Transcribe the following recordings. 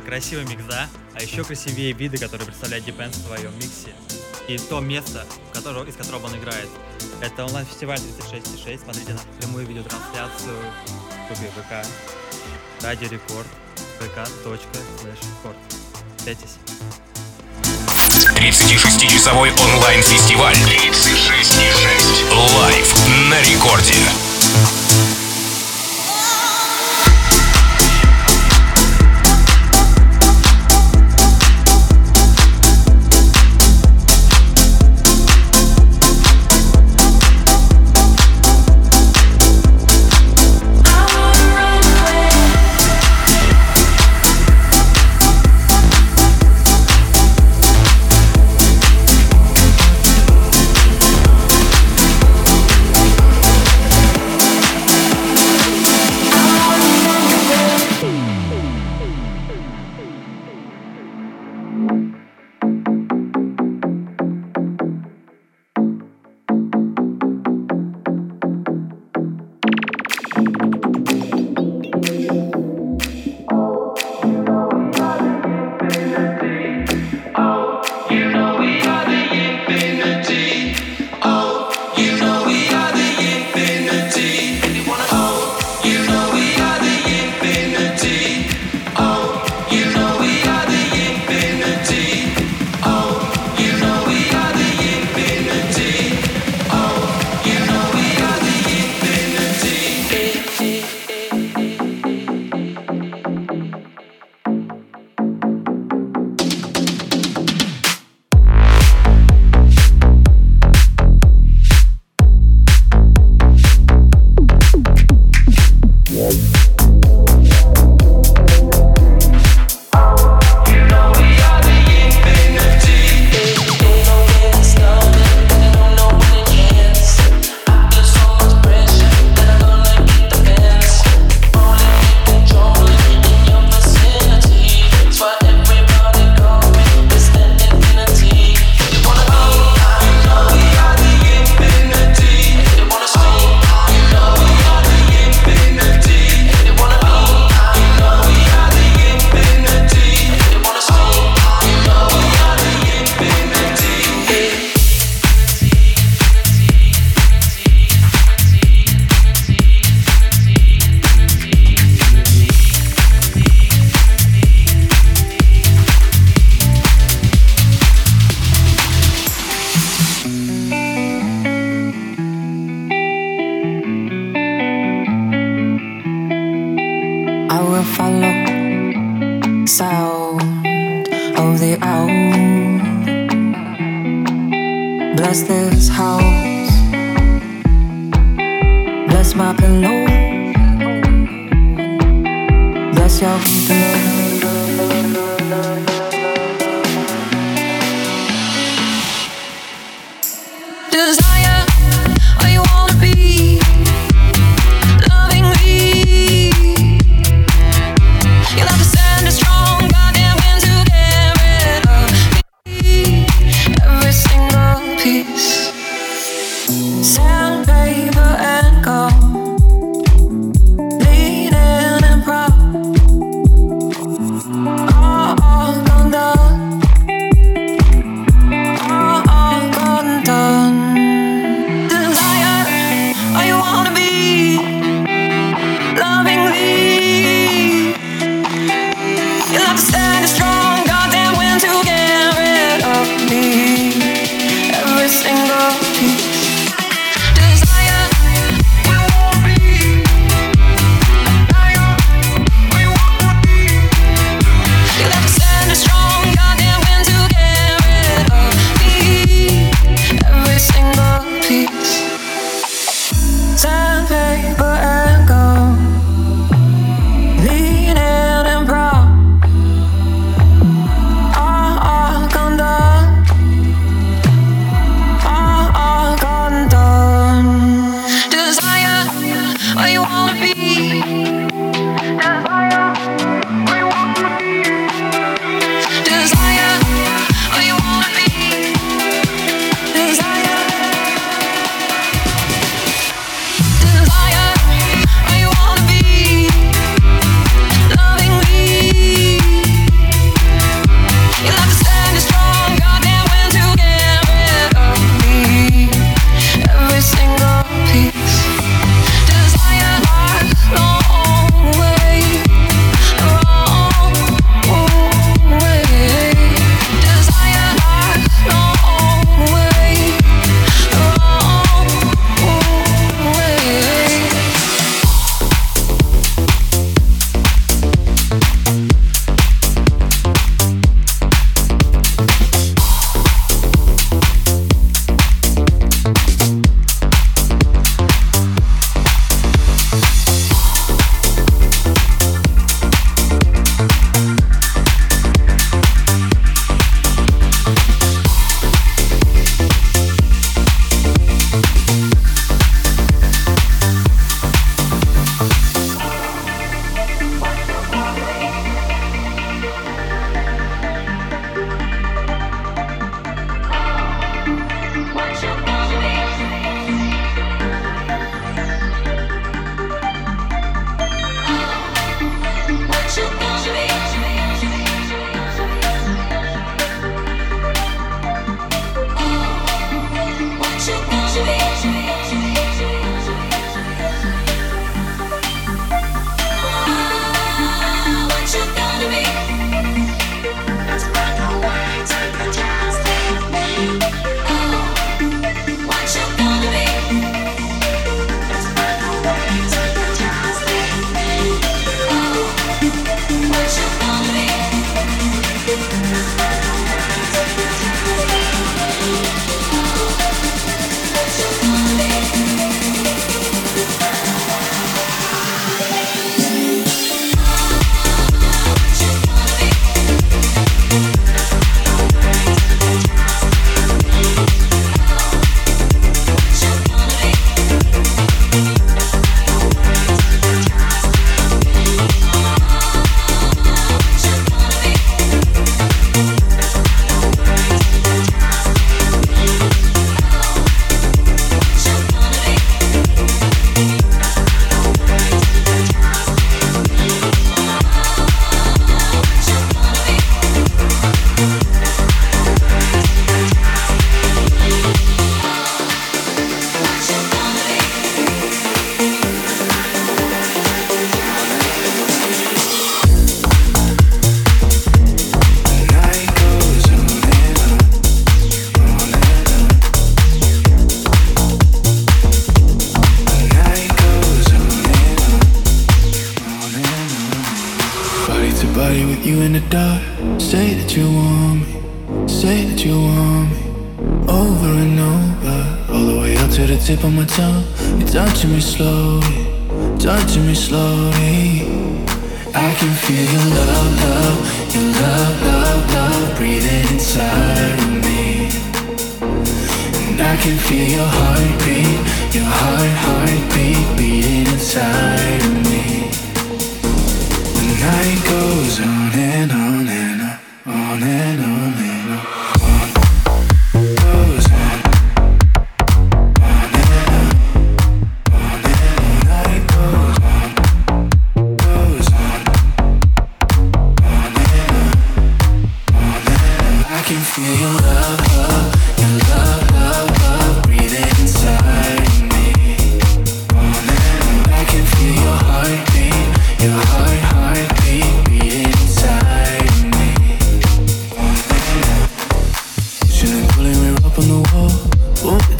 Красивый микс, да? А еще красивее виды, которые представляет Depends в своем миксе. И то место, которого, из которого он играет. Это онлайн-фестиваль 36.6. Смотрите на прямую видеотрансляцию в Ютубе ВК. Радио Рекорд. vk.slash Пятись. 36-часовой онлайн-фестиваль 36.6. Лайв на рекорде.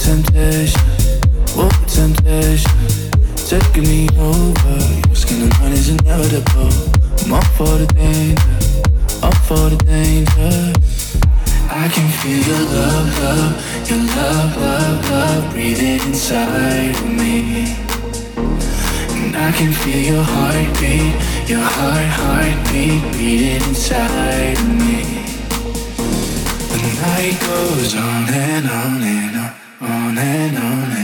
temptation, one temptation, taking me over. Your skin and mine is inevitable. I'm all for the danger, all for the danger. I can feel your love, love, your love, love, love breathing inside of me. And I can feel your heartbeat, your heart, heartbeat beating inside of me. The night goes on and on and on. ねのね。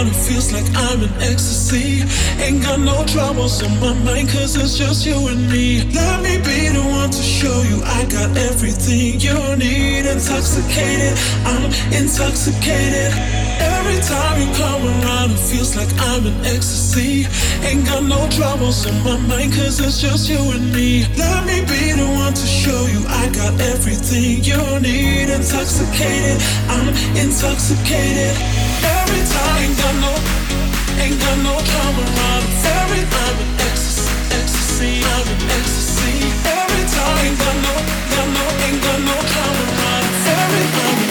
Around, it feels like I'm in ecstasy. Ain't got no troubles on my mind, cause it's just you and me. Let me be the one to show you I got everything you need. Intoxicated, I'm intoxicated. Every time you come around, it feels like I'm in ecstasy. Ain't got no troubles on my mind, cause it's just you and me. Let me be the one to show you I got everything you need. Intoxicated, I'm intoxicated. Every time, ain't got no, ain't got no. Every time. Every time, ain't got no, got ain't got no. Every time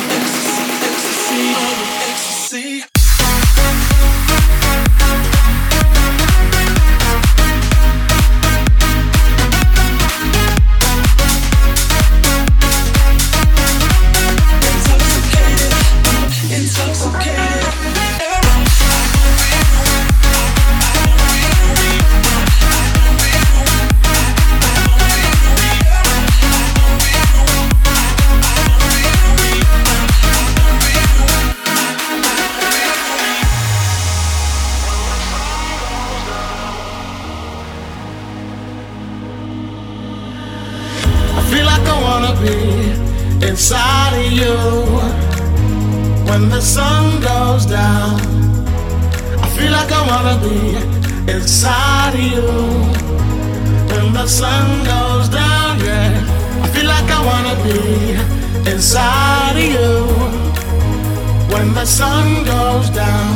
the sun goes down.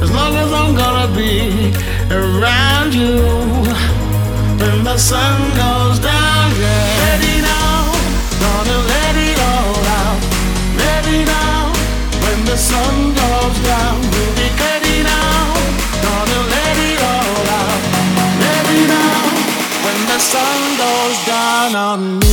As long as I'm gonna be around you when the sun goes down, yeah. Ready now, gonna let it all out. Ready now, when the sun goes down, we'll be ready now. Gonna let it all out. Ready now, when the sun goes down on me.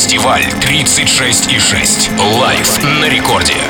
Онлайн-фестиваль 36,6. Лайв на рекорде.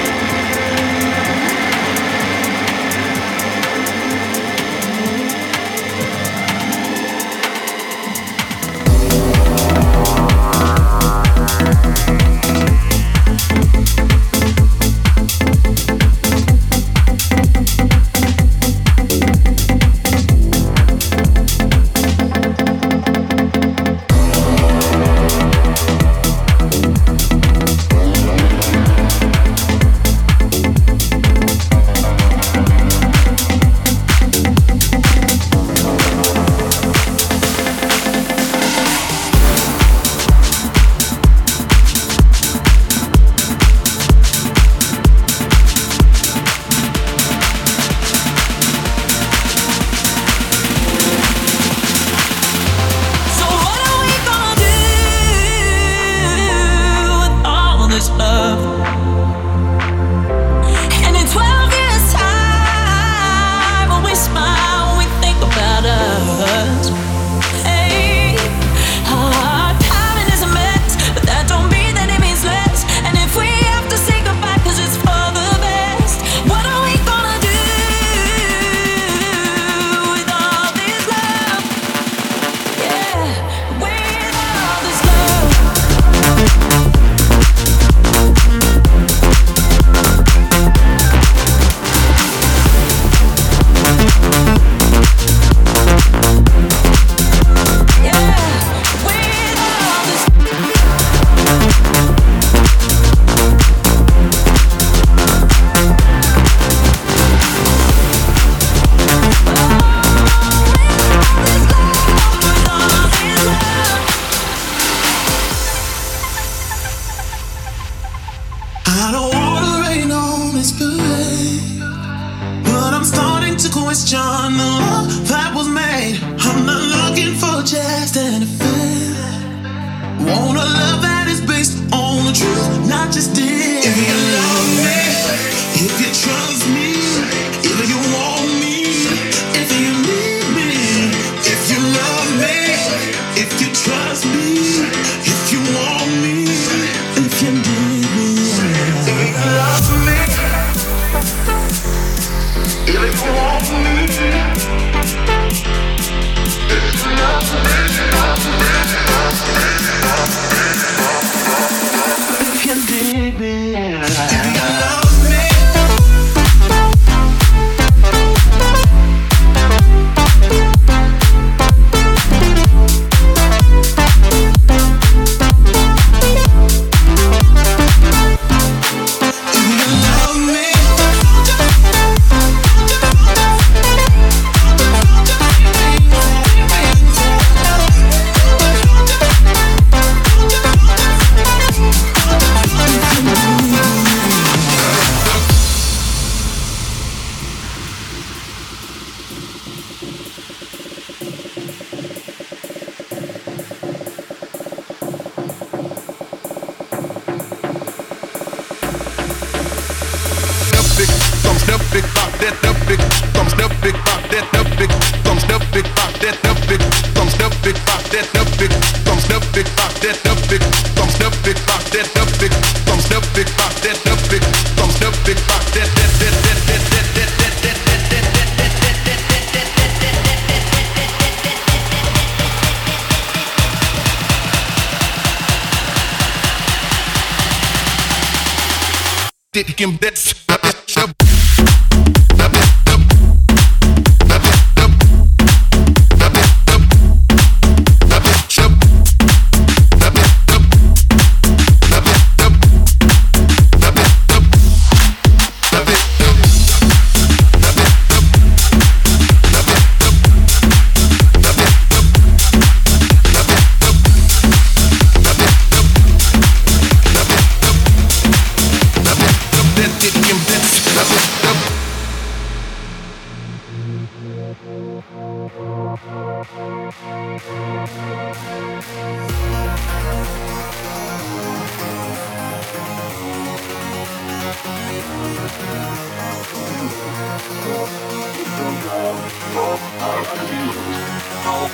Thank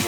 you.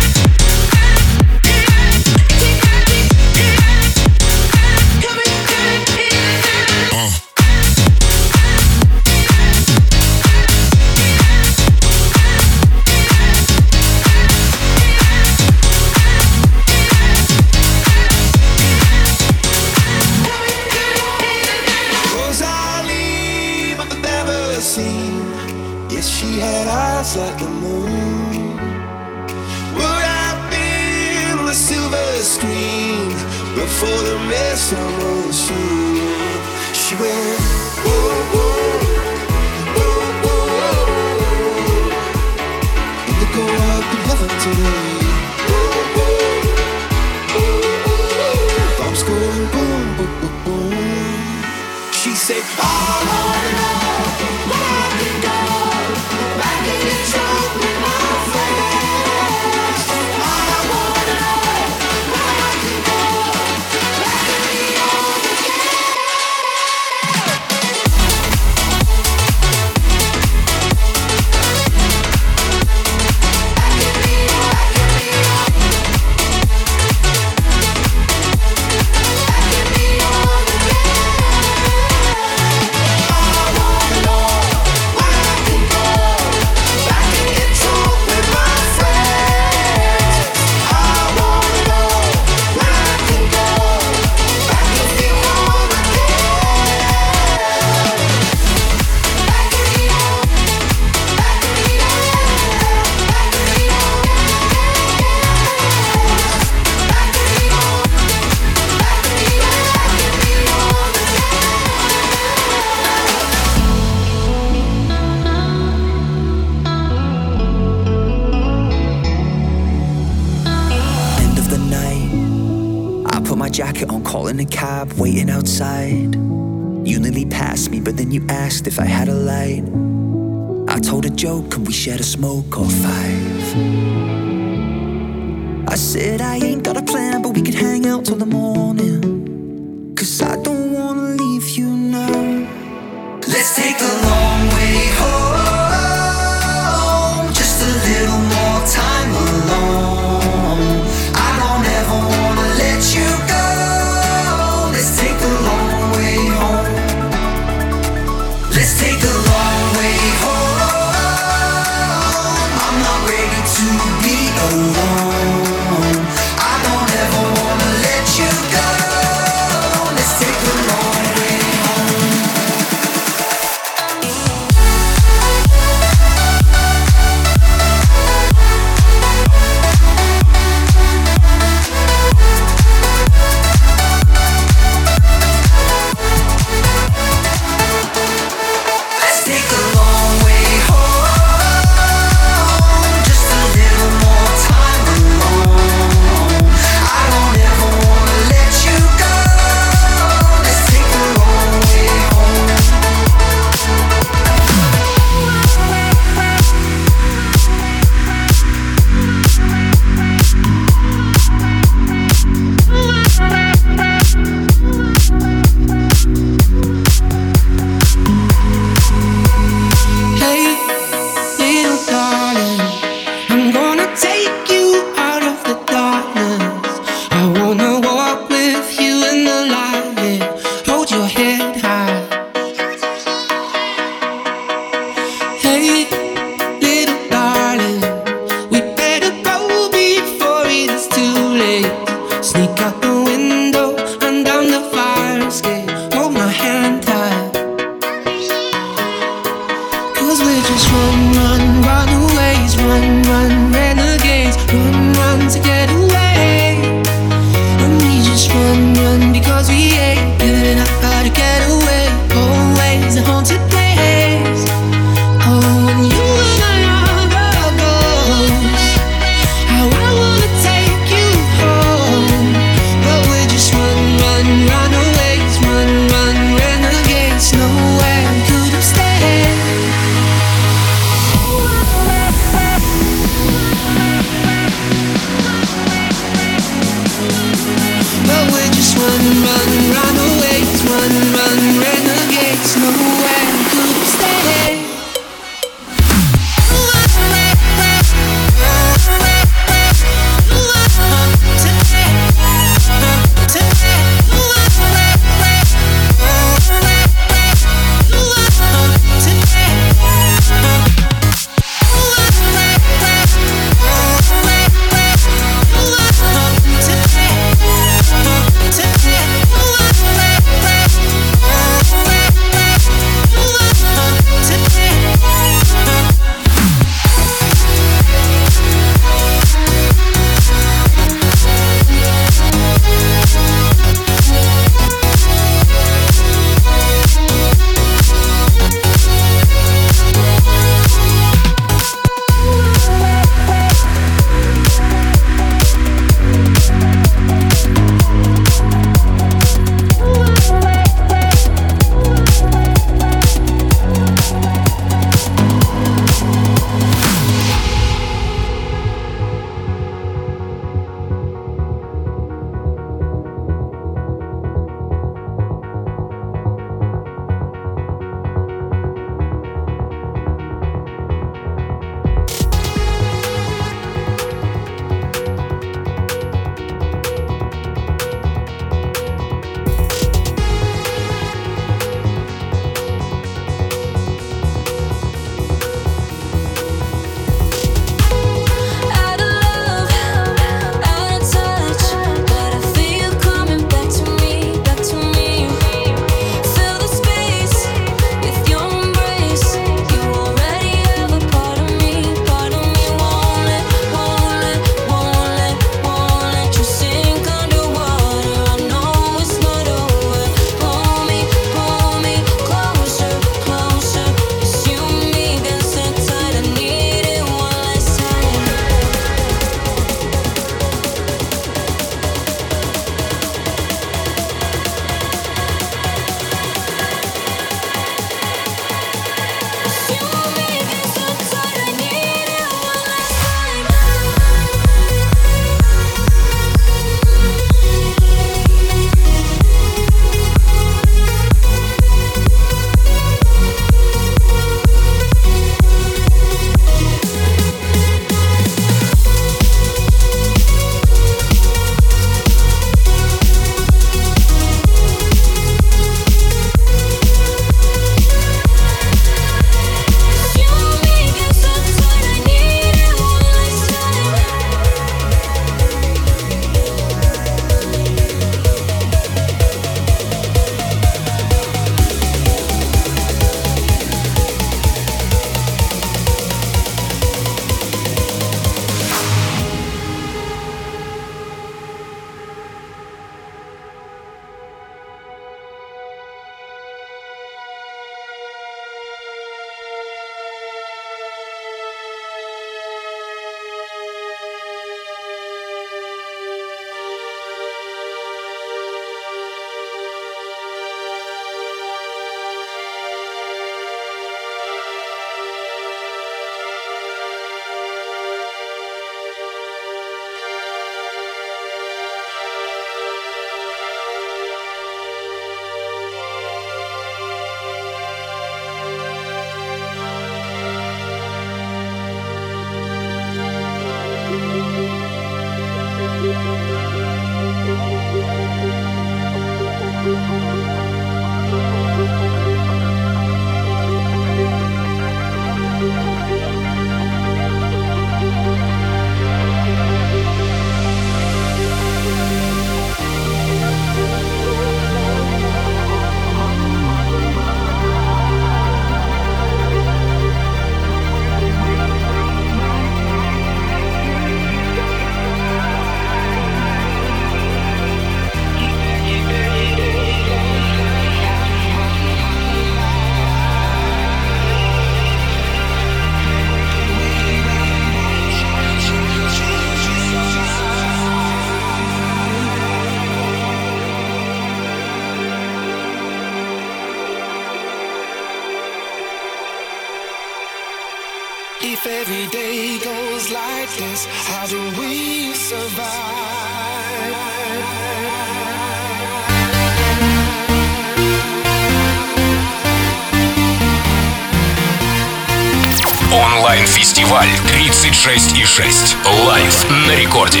6. Лайв на рекорде.